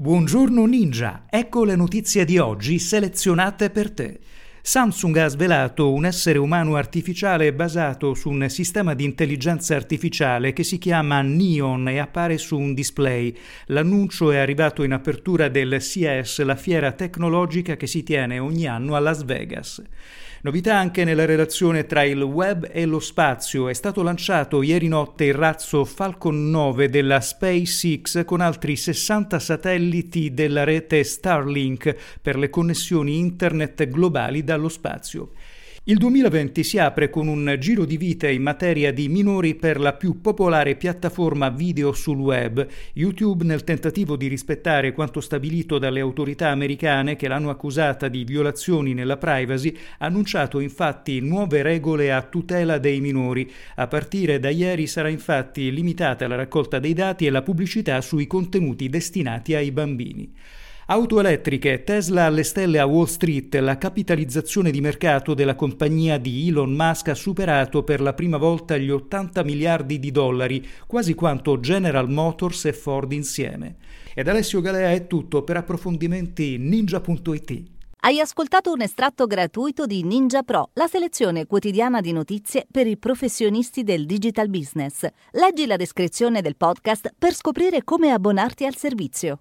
Buongiorno Ninja, ecco le notizie di oggi selezionate per te. Samsung ha svelato un essere umano artificiale basato su un sistema di intelligenza artificiale che si chiama Neon e appare su un display. L'annuncio è arrivato in apertura del CES, la fiera tecnologica che si tiene ogni anno a Las Vegas. Novità anche nella relazione tra il web e lo spazio. È stato lanciato ieri notte il razzo Falcon 9 della SpaceX con altri 60 satelliti della rete Starlink per le connessioni internet globali dallo spazio. Il 2020 si apre con un giro di vite in materia di minori per la più popolare piattaforma video sul web, YouTube nel tentativo di rispettare quanto stabilito dalle autorità americane che l'hanno accusata di violazioni nella privacy, ha annunciato infatti nuove regole a tutela dei minori. A partire da ieri sarà infatti limitata la raccolta dei dati e la pubblicità sui contenuti destinati ai bambini. Auto elettriche, Tesla alle stelle a Wall Street, la capitalizzazione di mercato della compagnia di Elon Musk ha superato per la prima volta gli 80 miliardi di dollari, quasi quanto General Motors e Ford insieme. Ed Alessio Galea è tutto per approfondimenti ninja.it. Hai ascoltato un estratto gratuito di Ninja Pro, la selezione quotidiana di notizie per i professionisti del digital business. Leggi la descrizione del podcast per scoprire come abbonarti al servizio.